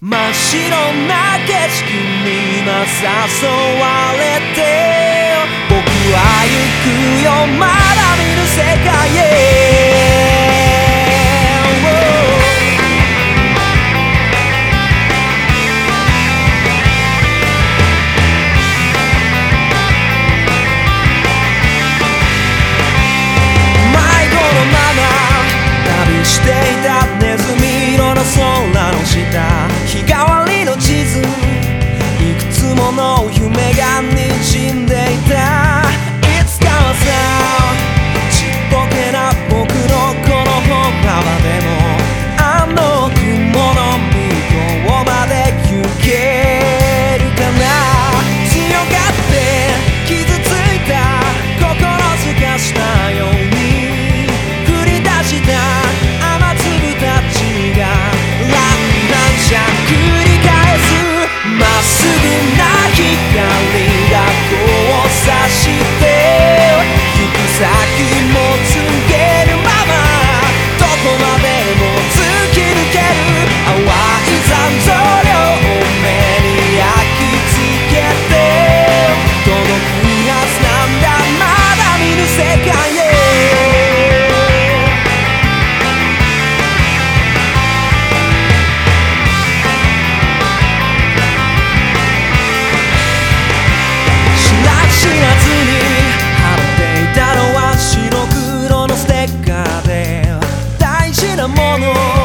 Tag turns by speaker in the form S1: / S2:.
S1: 真っ白な景色に今誘われて僕は行くよ。まだ見ぬ世界へ。amor